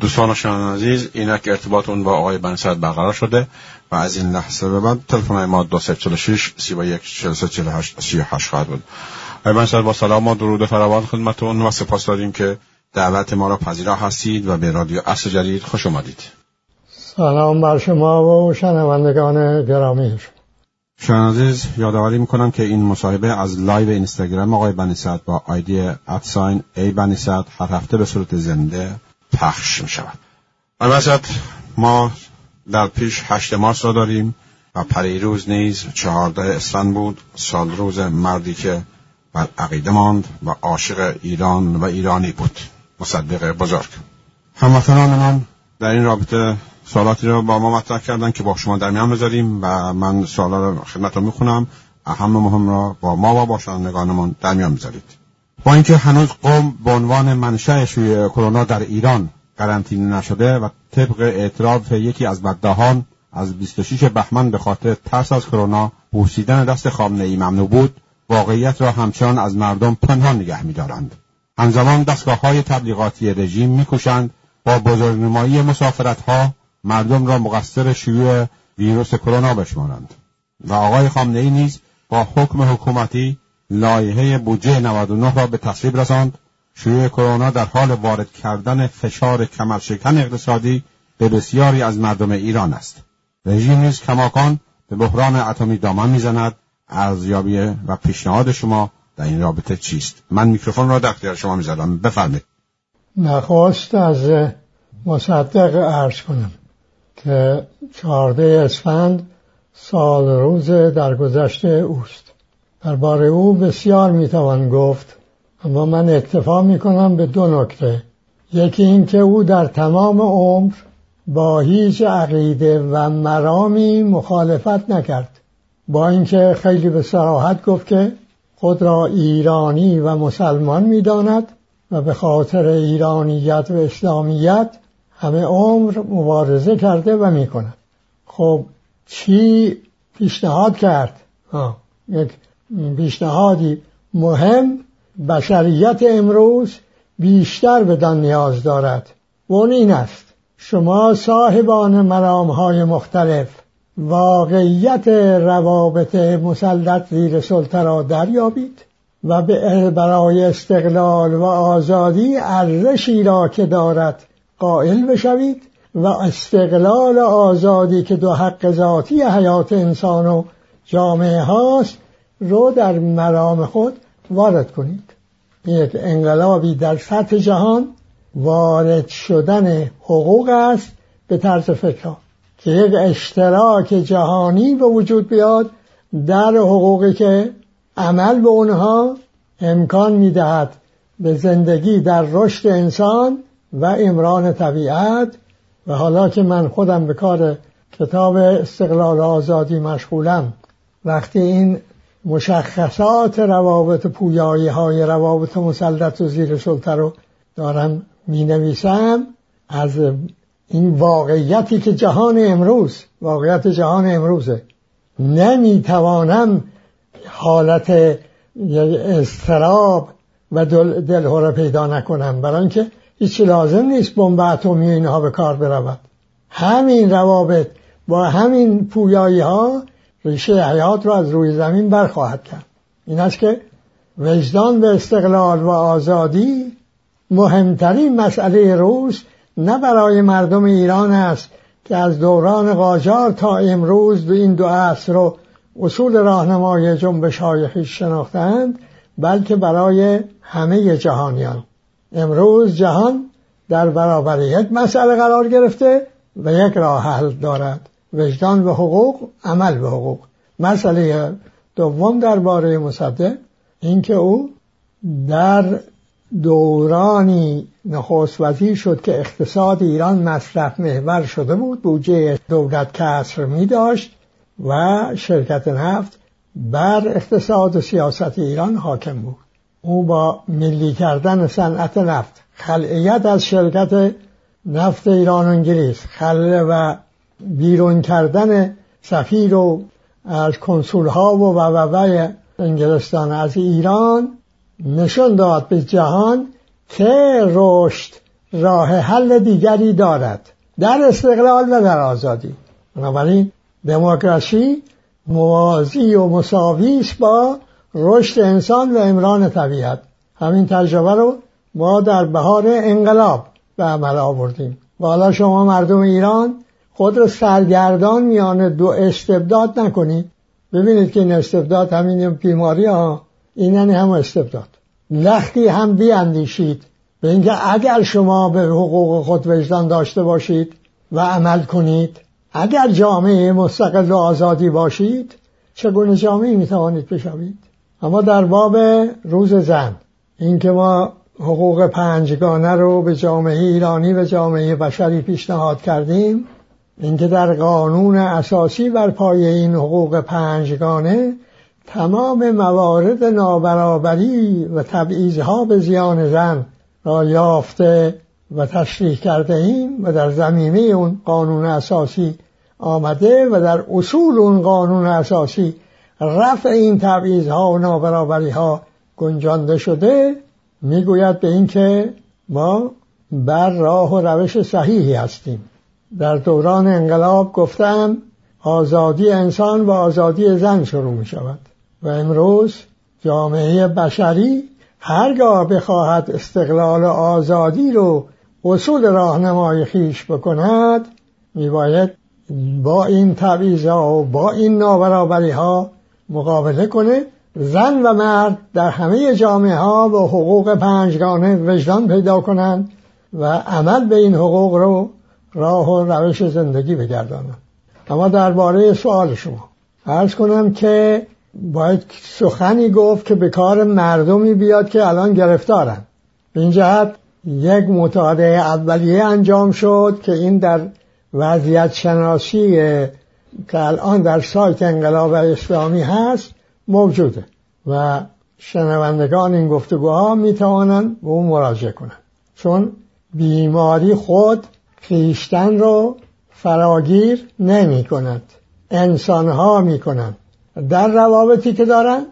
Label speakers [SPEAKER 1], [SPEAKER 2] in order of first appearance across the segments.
[SPEAKER 1] دوستان شنونده عزیز اینک ارتباط اون با آقای بنی‌صدر برقرار شده و از این لحظه به بعد تلفن ما 246 31 43 48 38 خواهد بود. آقای بنی‌صدر با سلام و درود فراوان خدمت اون و سپاس داریم که دعوت ما را پذیرا هستید و به رادیو عصر جدید خوش آمدید
[SPEAKER 2] سلام بر شما و شنوندگان گرامی.
[SPEAKER 1] شنونده عزیز یادآوری می‌کنم که این مصاحبه از لایو اینستاگرام آقای بنی‌صدر با آیدی at sign a بنی‌صدر هر هفته به صورت زنده پخش می شود ما در پیش هشت مارس را داریم و پریروز نیز چهارده اسفند بود. سال روز مردی که بر عقیده ماند و عاشق ایران و ایرانی بود. مصدق بزرگ. هموطنان من در این رابطه سوالاتی را با ما مطرح کردن که با شما در میان بذاریم و من سوالا را خدمت رو می‌خونم. اهم مهم را با ما و با شنوندگانمان در میان بذارید. با اینکه هنوز قوم به عنوان منشأ شیوع کرونا در ایران قرنطینه نشده و طبق اعتراف یکی از بددهان از 26 بهمن به خاطر ترس از کرونا بوسیدن دست خامنه ای ممنوع بود واقعیت را همچنان از مردم پنهان نگه میدارند. همزمان دستگاه های تبلیغاتی رژیم میکوشند با بزرگنمایی مسافرت ها مردم را مقصر شیوع ویروس کرونا بشمارند. و آقای خامنه ای نیز با حکم حکومتی لایحه بودجه 99 را به تصویب رساند. شیوع کرونا در حال وارد کردن فشار کمرشکن اقتصادی به بسیاری از مردم ایران است. رژیم نیز کماکان به بحران اتمی دامن می‌زند. ارزیابی و پیشنهاد شما در این رابطه چیست؟ من میکروفون را در اختیار شما می‌زدم بفرمایید.
[SPEAKER 2] نخواست از مصدق عرض کنم که چهارده اسفند سال روز در گذشته اوست. درباره او بسیار می‌توان گفت اما من اکتفا می‌کنم به دو نکته. یکی اینکه او در تمام عمر با هیچ عقیده و مرامی مخالفت نکرد. با اینکه خیلی به سراحت گفت که خود را ایرانی و مسلمان می‌داند و به خاطر ایرانیت و اسلامیت همه عمر مبارزه کرده و می‌کند. خب چی پیشنهاد کرد؟ یک پیشنهادی مهم بشریت امروز بیشتر بدان نیاز دارد. و اون این است. شما صاحبان مرام های مختلف واقعیت روابط مسلط زیر سلطه را دریابید و برای استقلال و آزادی ارزشی را که دارد قائل بشوید و استقلال و آزادی که دو حق ذاتی حیات انسان و جامعه هاست رو در مرام خود وارد کنید. یک انقلابی در سطح جهان وارد شدن حقوق است به طرز فکر. که یک اشتراک جهانی به وجود بیاد در حقوقی که عمل به اونها امکان می‌دهد به زندگی در رشد انسان و امران طبیعت. و حالا که من خودم به کار کتاب استقلال آزادی مشغولم وقتی این مشخصات روابط پویایی های روابط مسلط و زیر سلطه رو دارم می نویسم از این واقعیتی که جهان امروز واقعیت جهان امروزه. نمی توانم حالت استراب و دل دلهوره پیدا نکنم. برای اینکه هیچ لازم نیست بمب اتمی اینها به کار برود همین روابط با همین پویایی ها ریشه حیات را از روی زمین برخواهد کرد. این است که وجدان به استقلال و آزادی مهمترین مسئله روز نه برای مردم ایران است که از دوران قاجار تا امروز این دو عصر رو اصول راهنمای جنبش های خیش شناختند بلکه برای همه جهانیان. امروز جهان در برابر یک مسئله قرار گرفته و یک راه حل دارد. وجدان به حقوق عمل به حقوق. مسئله دوم درباره مصدق اینکه او در دورانی نخست وزیر شد که اقتصاد ایران مصرف محور شده بود بودجه دولت کسر می داشت و شرکت نفت بر اقتصاد و سیاست ایران حاکم بود. او با ملی کردن صنعت نفت خلعیت از شرکت نفت ایران و انگلیس خلع و بیرون کردن سفیر و از کنسول ها و و انگلستان از ایران نشان داد به جهان که رشد راه حل دیگری دارد. در استقلال و در آزادی. بنابراین دموکراسی موازی و مساوی است با رشد انسان و امران طبیعت. همین تجربه رو ما در بهار انقلاب به عمل آوردیم. و حالا شما مردم ایران خود رو سرگردان میان دو استبداد نکنید ببینید که این استبداد همین بیماری ها این یعنی هم استبداد. لختی هم بیاندیشید به اینکه اگر شما به حقوق خود وجدان داشته باشید و عمل کنید اگر جامعه مستقل و آزادی باشید چگونه جامعه می توانید بشوید؟ اما در باب روز زن اینکه ما حقوق پنجگانه رو به جامعه ایرانی و جامعه بشری پیشنهاد کردیم اینکه در قانون اساسی بر پای این حقوق پنجگانه تمام موارد نابرابری و تبعیضها به زیان زن را یافته و تشریح کرده ایم و در زمینه اون قانون اساسی آمده و در اصول اون قانون اساسی رفع این تبعیضها و نابرابری ها گنجانده شده می‌گوید به اینکه ما بر راه و روش صحیحی هستیم. در دوران انقلاب گفتم آزادی انسان و آزادی زن شروع می شود و امروز جامعه بشری هرگاه بخواهد استقلال آزادی رو اصول راهنمای خیش بکند میباید با این تبعیضها و با این نابرابری ها مقابله کنه. زن و مرد در همه جامعه ها با حقوق پنجگانه وجدان پیدا کنند و عمل به این حقوق رو راه و روش زندگی بگردانند اما درباره سوال شما. عرض کنم که باید سخنی گفت که به کار مردمی بیاد که الان گرفتارن. به این جهت یک مطالعه اولیه انجام شد که این در وضعیت شناسی که الان در سایت انقلاب اسلامی هست موجوده و شنوندگان این گفتگوها می‌توانند به اون مراجعه کنند. چون بیماری خود خیشتن رو فراگیر نمی کند. انسان ها می کنند. در روابطی که دارند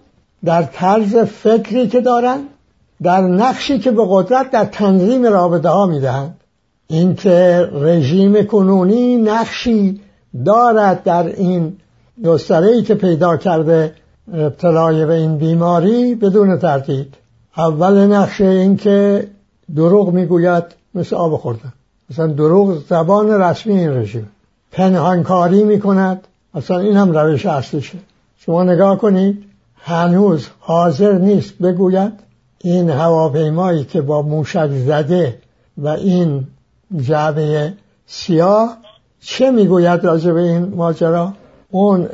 [SPEAKER 2] در طرز فکری که دارند در نقشی که به قدرت در تنظیم رابطه ها می دهند. اینکه رژیم کنونی نقشی دارد در این گستره که پیدا کرده ابتلای به این بیماری بدون تردید. اول نقشه این که دروغ می‌گوید مثل آب خوردن. مثلا دروغ زبان رسمی این رژیم. پنهانکاری می‌کند. اصلا این هم روش اصلیشه. شما نگاه کنید هنوز حاضر نیست بگوید این هواپیمایی که با موشک زده و این جعبه سیاه چه می‌گوید راجع به این ماجرا؟ اون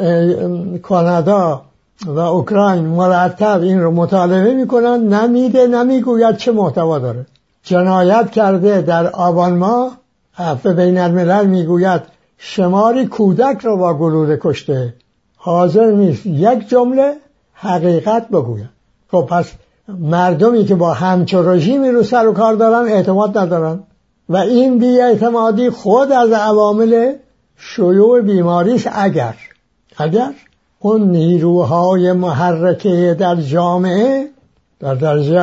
[SPEAKER 2] کانادا و اوکراین مرتب این رو مطالبه می‌کنن نمیده نمی‌گوید چه محتوا داره. جنایت کرده در آبان ماه عفو بین الملل می‌گوید شماری کودک رو با گلوله کشته. حاضر نیست یک جمله حقیقت بگوید. خب پس مردمی که با همچو رژیمی رو سر و کار دارن اعتماد ندارن. و این بیاعتمادی خود از عوامل شیوع بیماری است اگر اگر اون نیروهای محرکه در جامعه در درجه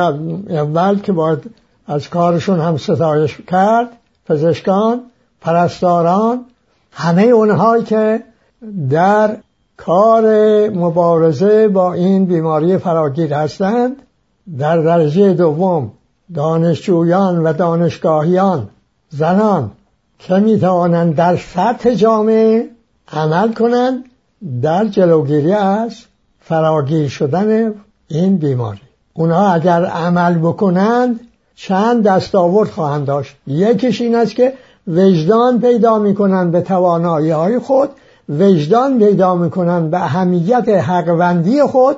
[SPEAKER 2] اول که باید از کارشون هم ستایش کرد پزشکان پرستاران همه اونهایی که در کار مبارزه با این بیماری فراگیر هستند در درجه دوم دانشجویان و دانشگاهیان زنان که می توانند در سطح جامعه عمل کنند در جلوگیری از فراگیر شدن این بیماری. اونها اگر عمل بکنند چند دستاورد خواهند داشت. یکیش این است که وجدان پیدا می‌کنند به توانایی های خود وجدان پیدا می‌کنند به اهمیت حقوندی خود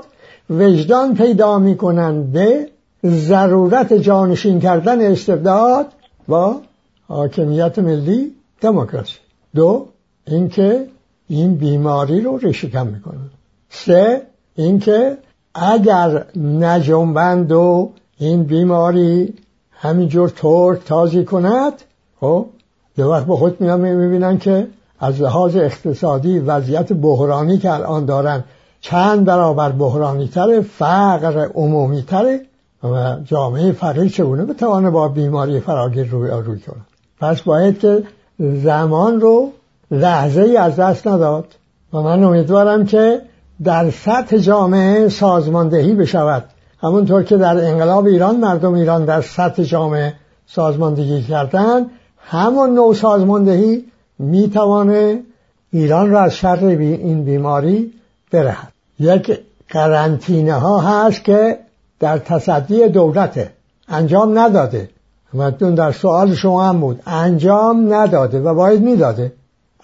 [SPEAKER 2] وجدان پیدا می‌کنند به ضرورت جانشین کردن استبداد با حاکمیت ملی دموکراسی. دو اینکه این بیماری رو ریشهکن می‌کنه. سه اینکه اگر نجنبند و این بیماری همینجور ترک تازی کند خب؟ یه وقت به خود میان می‌بینن که از لحاظ اقتصادی وضعیت بحرانی که الان دارن چند برابر بحرانی تره فقر عمومی تره و جامعه فقیر چگونه بتوانه با بیماری فراگیر روی روی کنه؟ پس باید که زمان رو لحظه ای از دست نداد و من امیدوارم که در سطح جامعه سازماندهی بشود. همونطور که در انقلاب ایران مردم ایران در سطح جامعه سازماندهی کردن همون نوع سازماندهی می‌توانه ایران را از شر این بیماری برهد. یک قرنطینه ها هست که در تصدی دولته انجام نداده. و در سوال شما هم بود. انجام نداده و باید می‌داده.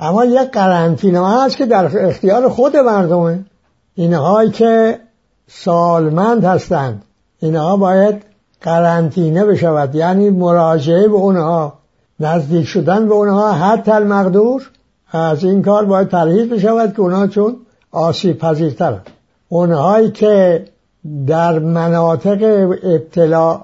[SPEAKER 2] اما یک قرنطینه هست که در اختیار خود مردمه. اینهایی که سالمند هستند. اینها باید قرنطینه بشود. یعنی مراجعه به اونها نزدیک شدن به اونها حتی المقدور. از این کار باید پرهیز بشود که اونها چون آسیب پذیرترند. اونهایی که در مناطق ابتلا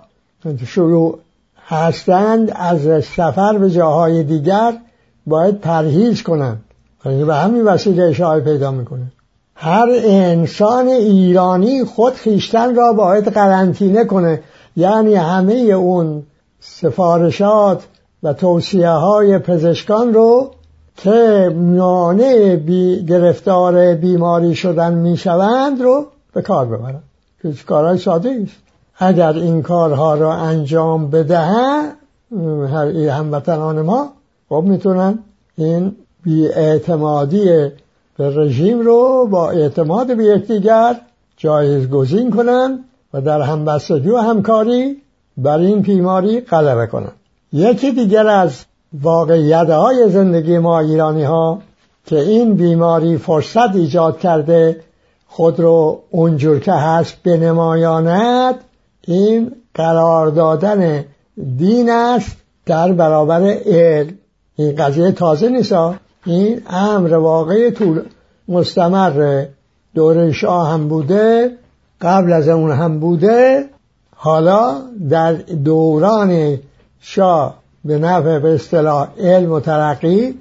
[SPEAKER 2] شروع هستند از سفر به جاهای دیگر باید پرهیز کنند. به همین وسیله اشاره پیدا می‌کنه. هر انسان ایرانی خود خیشتن را باید قرنطینه کنه. یعنی همه اون سفارشات و توصیه های پزشکان رو که میانه بی گرفتار بیماری شدن می‌شوند رو به کار ببرن. که کارهای ساده است اگر این کارها را انجام بدهن هر هموطنان ما خب می‌تونن این بیاعتمادی به رژیم رو با اعتماد به یکدیگر جایزگزین کنن و در همبستگی و همکاری بر این بیماری غلبه کنن یکی دیگر از واقعیت های زندگی ما ایرانی ها که این بیماری فرصت ایجاد کرده خود رو اونجور که هست بنمایاند این قرار دادن دین است در برابر علم. این قضیه تازه نیست این امر واقعی طول مستمر دوره شاه هم بوده قبل از اون هم بوده. حالا در دوران شاه به نفع به اصطلاح علم و ترقی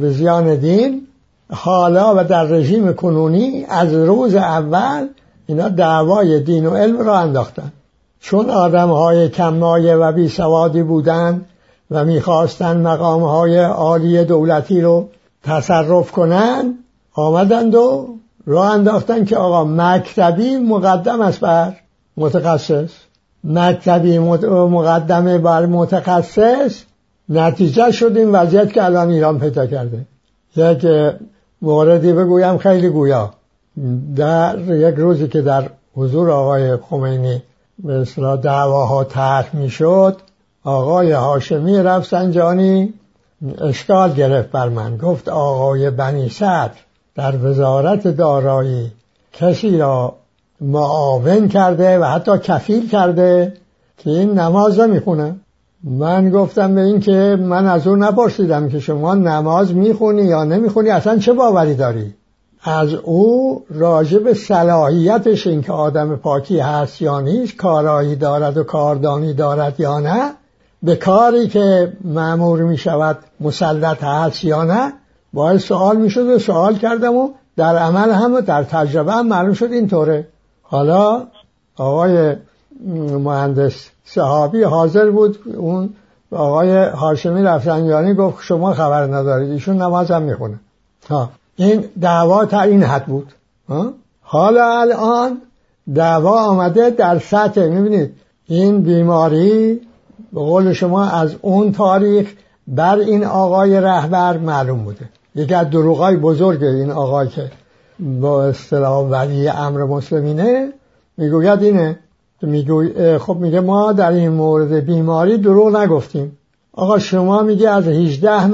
[SPEAKER 2] به زیان دین حالا و در رژیم کنونی از روز اول اینا دعوای دین و علم را انداختن. چون آدم های کمایه و بی سوادی بودند و می‌خواستند مقام های عالی دولتی رو تصرف کنند آمدند و راه انداختن که آقا مکتبی مقدم است بر متخصص. مکتبی مقدمه بر متخصص نتیجه شد این وضعیت که الان ایران پیدا کرده. یک موردی بگویم خیلی گویا. در یک روزی که در حضور آقای خمینی به اصطلاح دعواها طرح می‌شد آقای هاشمی رفسنجانی اشکال گرفت بر من. گفت آقای بنی صدر در وزارت دارایی کسی را معاون کرده و حتی کفیل کرده که این نماز می‌خونه من گفتم به این که من از اون نپرسیدم که شما نماز می‌خونی یا نمی‌خونی اصلا چه باوری داری؟ از او راجع به صلاحیتش این که آدم پاکی هست یا نیست کارایی دارد و کاردانی دارد یا نه به کاری که معمور می شود مسلط هست یا نه باید سوال می شد و سوال کردم و در عمل هم در تجربه هم معلوم شد اینطوره حالا آقای مهندس صحابی حاضر بود اون آقای هاشمی رفسنجانی گفت شما خبر ندارید ایشون نماز هم می‌خونه ها این دعوا تا این حد بود ها؟ حالا الان دعوا آمده در سطح می‌بینید این بیماری به قول شما از اون تاریخ بر این آقای رهبر معلوم بوده. یکی از دروغای بزرگ این آقای که با اصطلاح ولی امر مسلمینه می‌گوید اینه. میگوی خب میگه ما در این مورد بیماری دروغ نگفتیم. آقا شما میگه از 18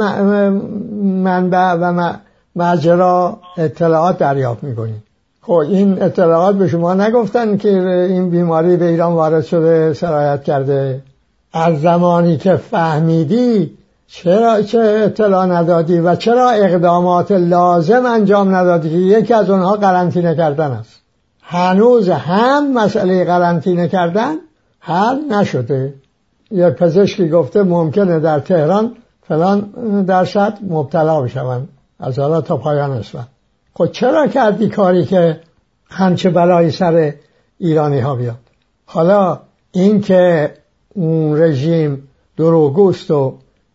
[SPEAKER 2] منبع و مجرا اطلاعات دریافت می‌کنید خب این اطلاعات به شما نگفتن که این بیماری به ایران وارد شده سرایت کرده. از زمانی که فهمیدی چرا چه اطلاع ندادی و چرا اقدامات لازم انجام ندادی که یکی از اونها قرنطینه کردن است؟ هنوز هم مسئله قرنطینه کردن حل نشده. یک پزشکی گفته ممکنه در تهران فلان درصد مبتلا بشون از حالا تا پایان اسفند خب چرا کردی کاری که همچه بلایی سر ایرانی ها بیاد؟ حالا اینکه اون رژیم دروگوست و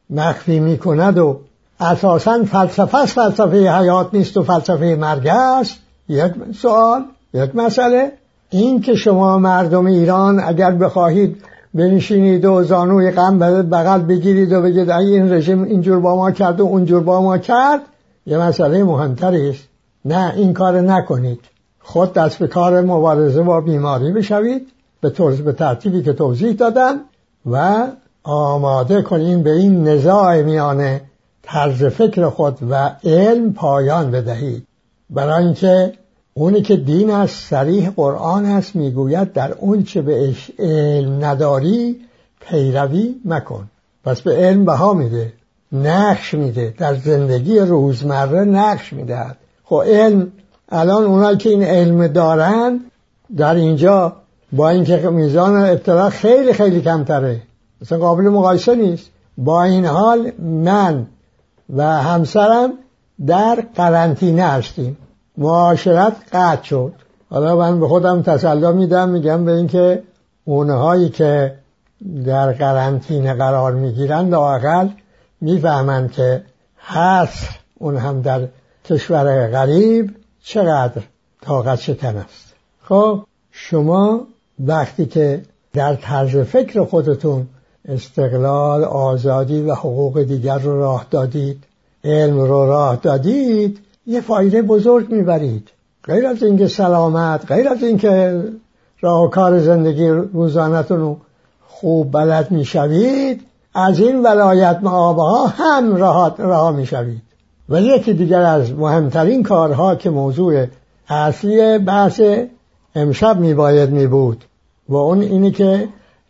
[SPEAKER 2] مخفی می‌کند و اساسا فلسفه فلسفه حیات نیست و فلسفه مرگ است. یک سوال یک مسئله. این که شما مردم ایران اگر بخواهید بنشینید و زانوی غم بغل بگیرید و بگید این رژیم اینجور با ما کرد و اونجور با ما کرد یه مسئله مهمتری است. نه این کار نکنید. خود دست به کار مبارزه با بیماری بشوید. به طرز به ترتیبی که توضیح دادم. و آماده کنیم به این نزاع میانه طرز فکر خود و علم پایان بدهید. برای اینکه اونی که دین است سریح قرآن است می‌گوید در اون چه به علم نداری پیروی مکن. پس به علم بها میده نقش میده در زندگی روزمره نقش می‌دهد. خب علم الان اونایی که این علم دارن در اینجا با اینکه میزان ابتلا خیلی خیلی کمتره. مثلا قابل مقایسه نیست. با این حال من و همسرم در قرنطینه هستیم. معاشرت قطع شد. حالا من به خودم تسلا میدم میگم به اینکه اونهایی که در قرنطینه قرار می‌گیرن لاقل می‌فهمند که هست اون هم در کشور غریب چقدر طاقت شکن است. خب شما وقتی که در طرز فکر خودتون استقلال آزادی و حقوق دیگر رو راه دادید علم رو راه دادید یه فایده بزرگ می‌برید. غیر از اینکه سلامت غیر از اینکه راه کار زندگی روزانتون رو خوب بلد می‌شوید از این ولایت معابه ها هم راه, راه می‌شوید. و یکی دیگر از مهمترین کارها که موضوع اصلی بحث امشب میباید میبود و اون اینه که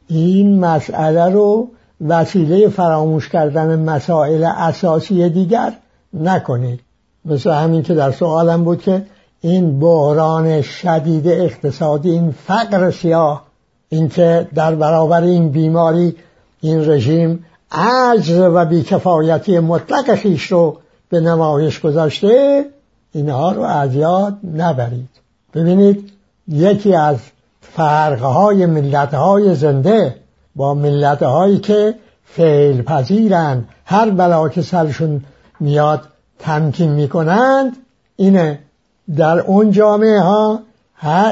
[SPEAKER 2] این مسئله رو وسیله فراموش کردن مسائل اساسی دیگر نکنید. مثل همین که در سوالم بود که این بحران شدید اقتصادی این فقر سیاه اینکه در برابر این بیماری این رژیم عجز و بیکفایتی مطلق خیش رو به نمایش گذاشته اینها رو از یاد نبرید. ببینید یکی از فرقهای ملتهای زنده با ملتهایی که فعل پذیرن هر بلا که سرشون میاد تمکین می‌کنند اینه. در اون جامعه ها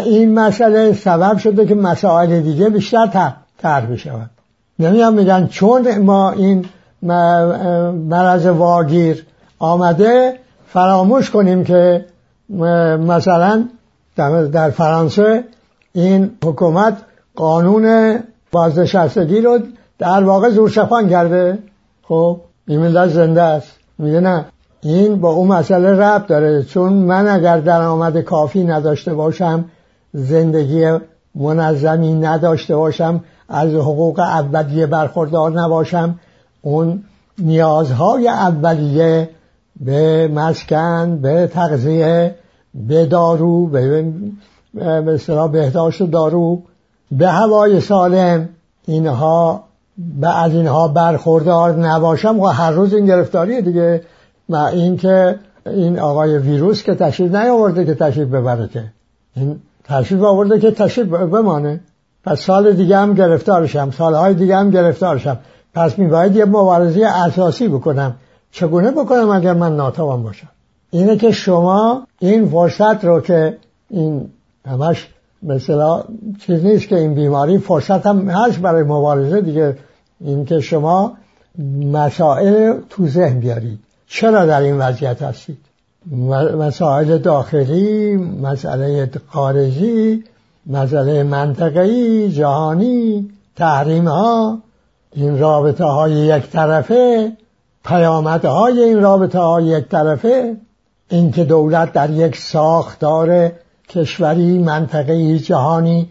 [SPEAKER 2] این مسئله سبب شده که مسائل دیگه بیشتر تر بشود نمیان میگن چون ما این مرض واگیر آمده فراموش کنیم که مثلا در فرانسه این حکومت قانون بازنشستگی رو در واقع زورشفان کرده. خب ملت زنده است. میگه نه این با اون مسئله ربط داره. چون من اگر درآمد کافی نداشته باشم زندگی منظمی نداشته باشم از حقوق اولیه برخوردار نباشم اون نیازهای اولیه به مسکن به تغذیه به دارو به مثلا بهداشت دارو. به هوای سالم اینها به از اینها برخوردار نباشم. و هر روز این گرفتاریه دیگه. و این که این آقای ویروس که تشریف نیاورده که تشریف ببره که. این تشریف آورده که تشریف بمانه. پس سال دیگه هم گرفتارشم. سالهای دیگه هم گرفتارشم. پس میباید یه مبارزه اساسی بکنم. چگونه بکنم اگر من ناتوان باشم؟ اینه که شما این فرصت رو که این همش مثلا چیز نیست که این بیماری فرصت هم هست برای مبارزه. دیگه این که شما مسائل تو ذهن بیارید چرا در این وضعیت هستید؟ مسائل داخلی مسئله خارجی مسئله منطقه‌ای جهانی تحریم ها این رابطه های یک طرفه پیامت های این رابطه های یک طرفه. اینکه دولت در یک ساختار کشوری منطقه جهانی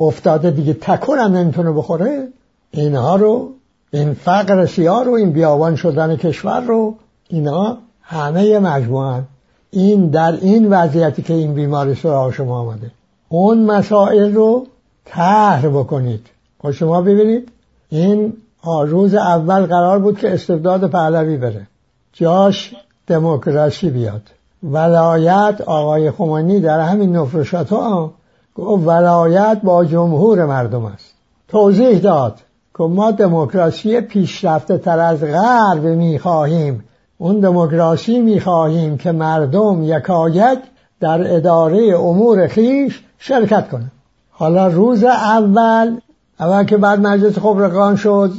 [SPEAKER 2] افتاده دیگه. تکون هم نمی‌تونه بخوره. اینها رو این فقر سیاه رو این بیابان شدن کشور رو اینا همه مجموعه این در این وضعیتی که این بیماری سراغ شما آمده. اون مسائل رو طرح بکنید. خب شما ببینید این روز اول قرار بود که استبداد پهلوی بره. جاش دموکراسی بیاد. ولایت آقای خمینی در همین نفرشات ها گفت ولایت با جمهور مردم است. توضیح داد که ما دموکراسی پیشرفته تر از غرب می‌خواهیم. اون دموکراسی می‌خواهیم که مردم یکایک در اداره امور خیش شرکت کنند. حالا روز اول اول که بعد مجلس خبرگان شد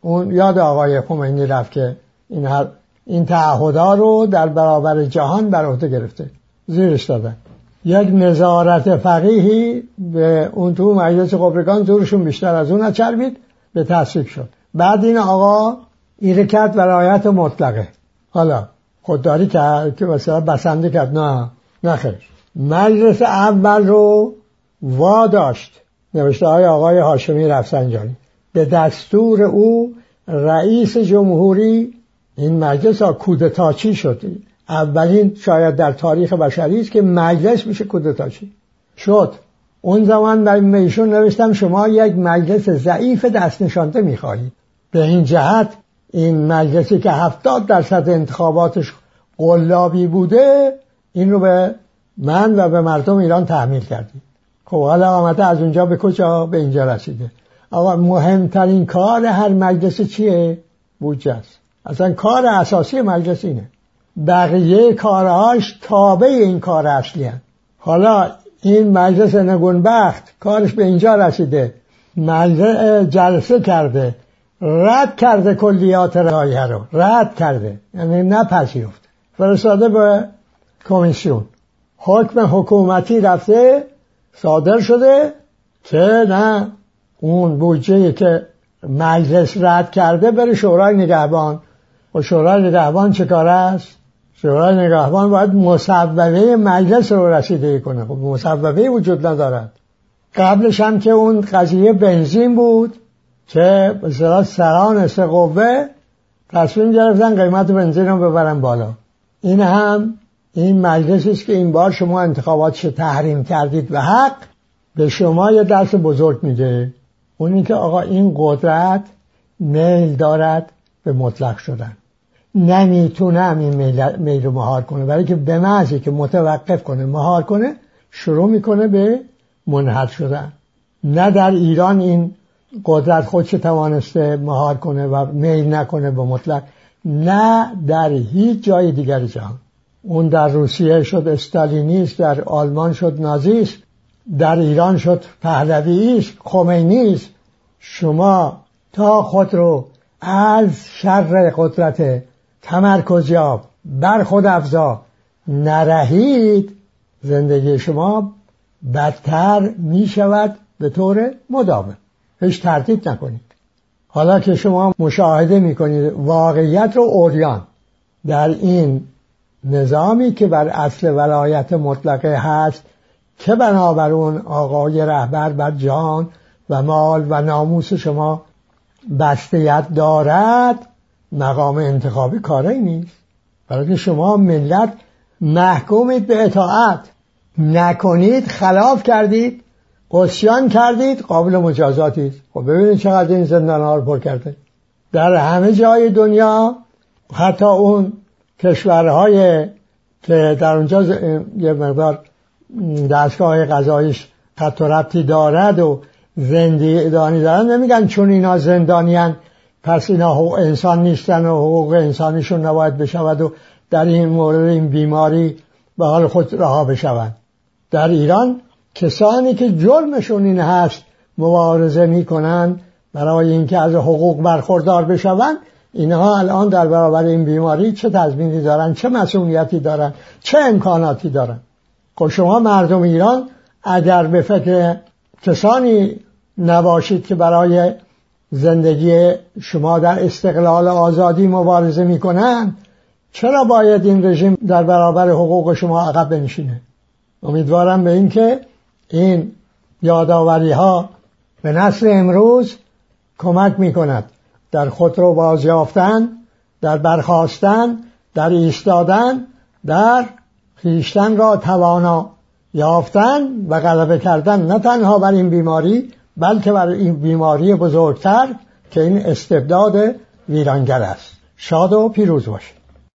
[SPEAKER 2] اون یاد آقای خمینی رفت که این هر این تعهدا رو در برابر جهان بر عهده گرفته. زیرش دادن یک نظارت فقیهی به اون تو مجلس خبرگان زورشون بیشتر از اون چربید به تصویب شد. بعد این آقا ایره کرد ولایت مطلقه. حالا خودداری کرد که مثلا بسنده کرد. نه نه خیر. مجلس اول رو واداشت نوشته های آقای هاشمی رفسنجانی. به دستور او رئیس جمهوری این مجلس ها کودتاچی شد. اولین شاید در تاریخ بشری است که مجلس میشه کودتاچی. شد. اون زمان در میشون نوشتم شما یک مجلس ضعیف دست نشانده می‌خواهید به این جهت این مجلسی که هفتاد درصد انتخاباتش قلابی بوده این رو به من و به مردم ایران تحمیل کردیم خب حالا آمده از اونجا به کجا؟ به اینجا رسیده. آقا مهمترین کار هر مجلس چیه؟ بودجه است. اصلا کار اساسی مجلس اینه. بقیه کارهاش تابع این کار اصلی هست. حالا این مجلس نگونبخت کارش به اینجا رسیده. مجلس جلسه کرده. رد کرده کلیات رایه رو. رد کرده. یعنی نپذیرفته فرستاده به کمیسیون. حکم حکومتی رفته صادر شده که نه اون بودجه که مجلس رد کرده بره شورای نگهبان و شورای نگهبان چه کار است؟ شورای نگهبان باید مصوبه مجلس رو رسیده کنه. خب مصوبه وجود ندارد. قبلش هم که اون قضیه بنزین بود که به سران سه قوه تصمیم گرفتن قیمت بنزین رو ببرن بالا. این هم این مجلسی است که این بار شما انتخاباتش تحریم کردید و حق به شما یه درس بزرگ میده. اونی که آقا این قدرت میل دارد به مطلق شدن. نمی‌تونه این میل رو مهار کنه. برای که به محضی که متوقف کنه مهار کنه شروع می‌کنه به منحل شدن. نه در ایران این قدرت خودش توانسته مهار کنه و میل نکنه به مطلق. نه در هیچ جای دیگر جهان. اون در روسیه شد استالینیست در آلمان شد نازیست در ایران شد پهلویست خمینیست. شما تا خود رو از شر قدرت تمرکزیاب بر خود افزا. نرهید زندگی شما بدتر می شود به طور مداوم. هیچ ترتیب نکنید. حالا که شما مشاهده می کنید واقعیت رو اوریان. در این نظامی که بر اصل ولایت مطلقه هست که بنابر اون آقای رهبر بر جان و مال و ناموس شما بستیت دارد؟ مقام انتخابی کاری نیست. برای شما ملت محکومید به اطاعت. نکنید خلاف کردید. قسیان کردید. قابل مجازاتی خب ببینید چقدر این زندان ها رو پر کرده. در همه جای دنیا حتی اون کشورهای که در اونجا یه مقدار دستگاه قضاییش خط و دارد و زندانی دارن نمیگن چون اینا زندانیان پس اینا حقوق انسان نیستن و حقوق انسانیشون نباید بشود و در این مورد این بیماری به حال خود رها بشوند. در ایران کسانی که جرمشون این هست مبارزه می‌کنن برای اینکه از حقوق برخوردار بشوند اینها الان در برابر این بیماری چه تضمینی دارن چه مسئولیتی دارن چه امکاناتی دارن؟ خب شما مردم ایران اگر به فکر کسانی نباشید که برای زندگی شما در استقلال آزادی مبارزه می‌کنن چرا باید این رژیم در برابر حقوق شما عقب بنشینه؟ امیدوارم به اینکه این یادآوری ها به نسل امروز کمک می‌کند در خود رو بازیافتن در برخواستن در ایستادن در خیشتن را توانا یافتن و غلبه کردن نه تنها بر این بیماری بلکه بر این بیماری بزرگتر که این استبداد ویرانگر است. شاد و پیروز باشید.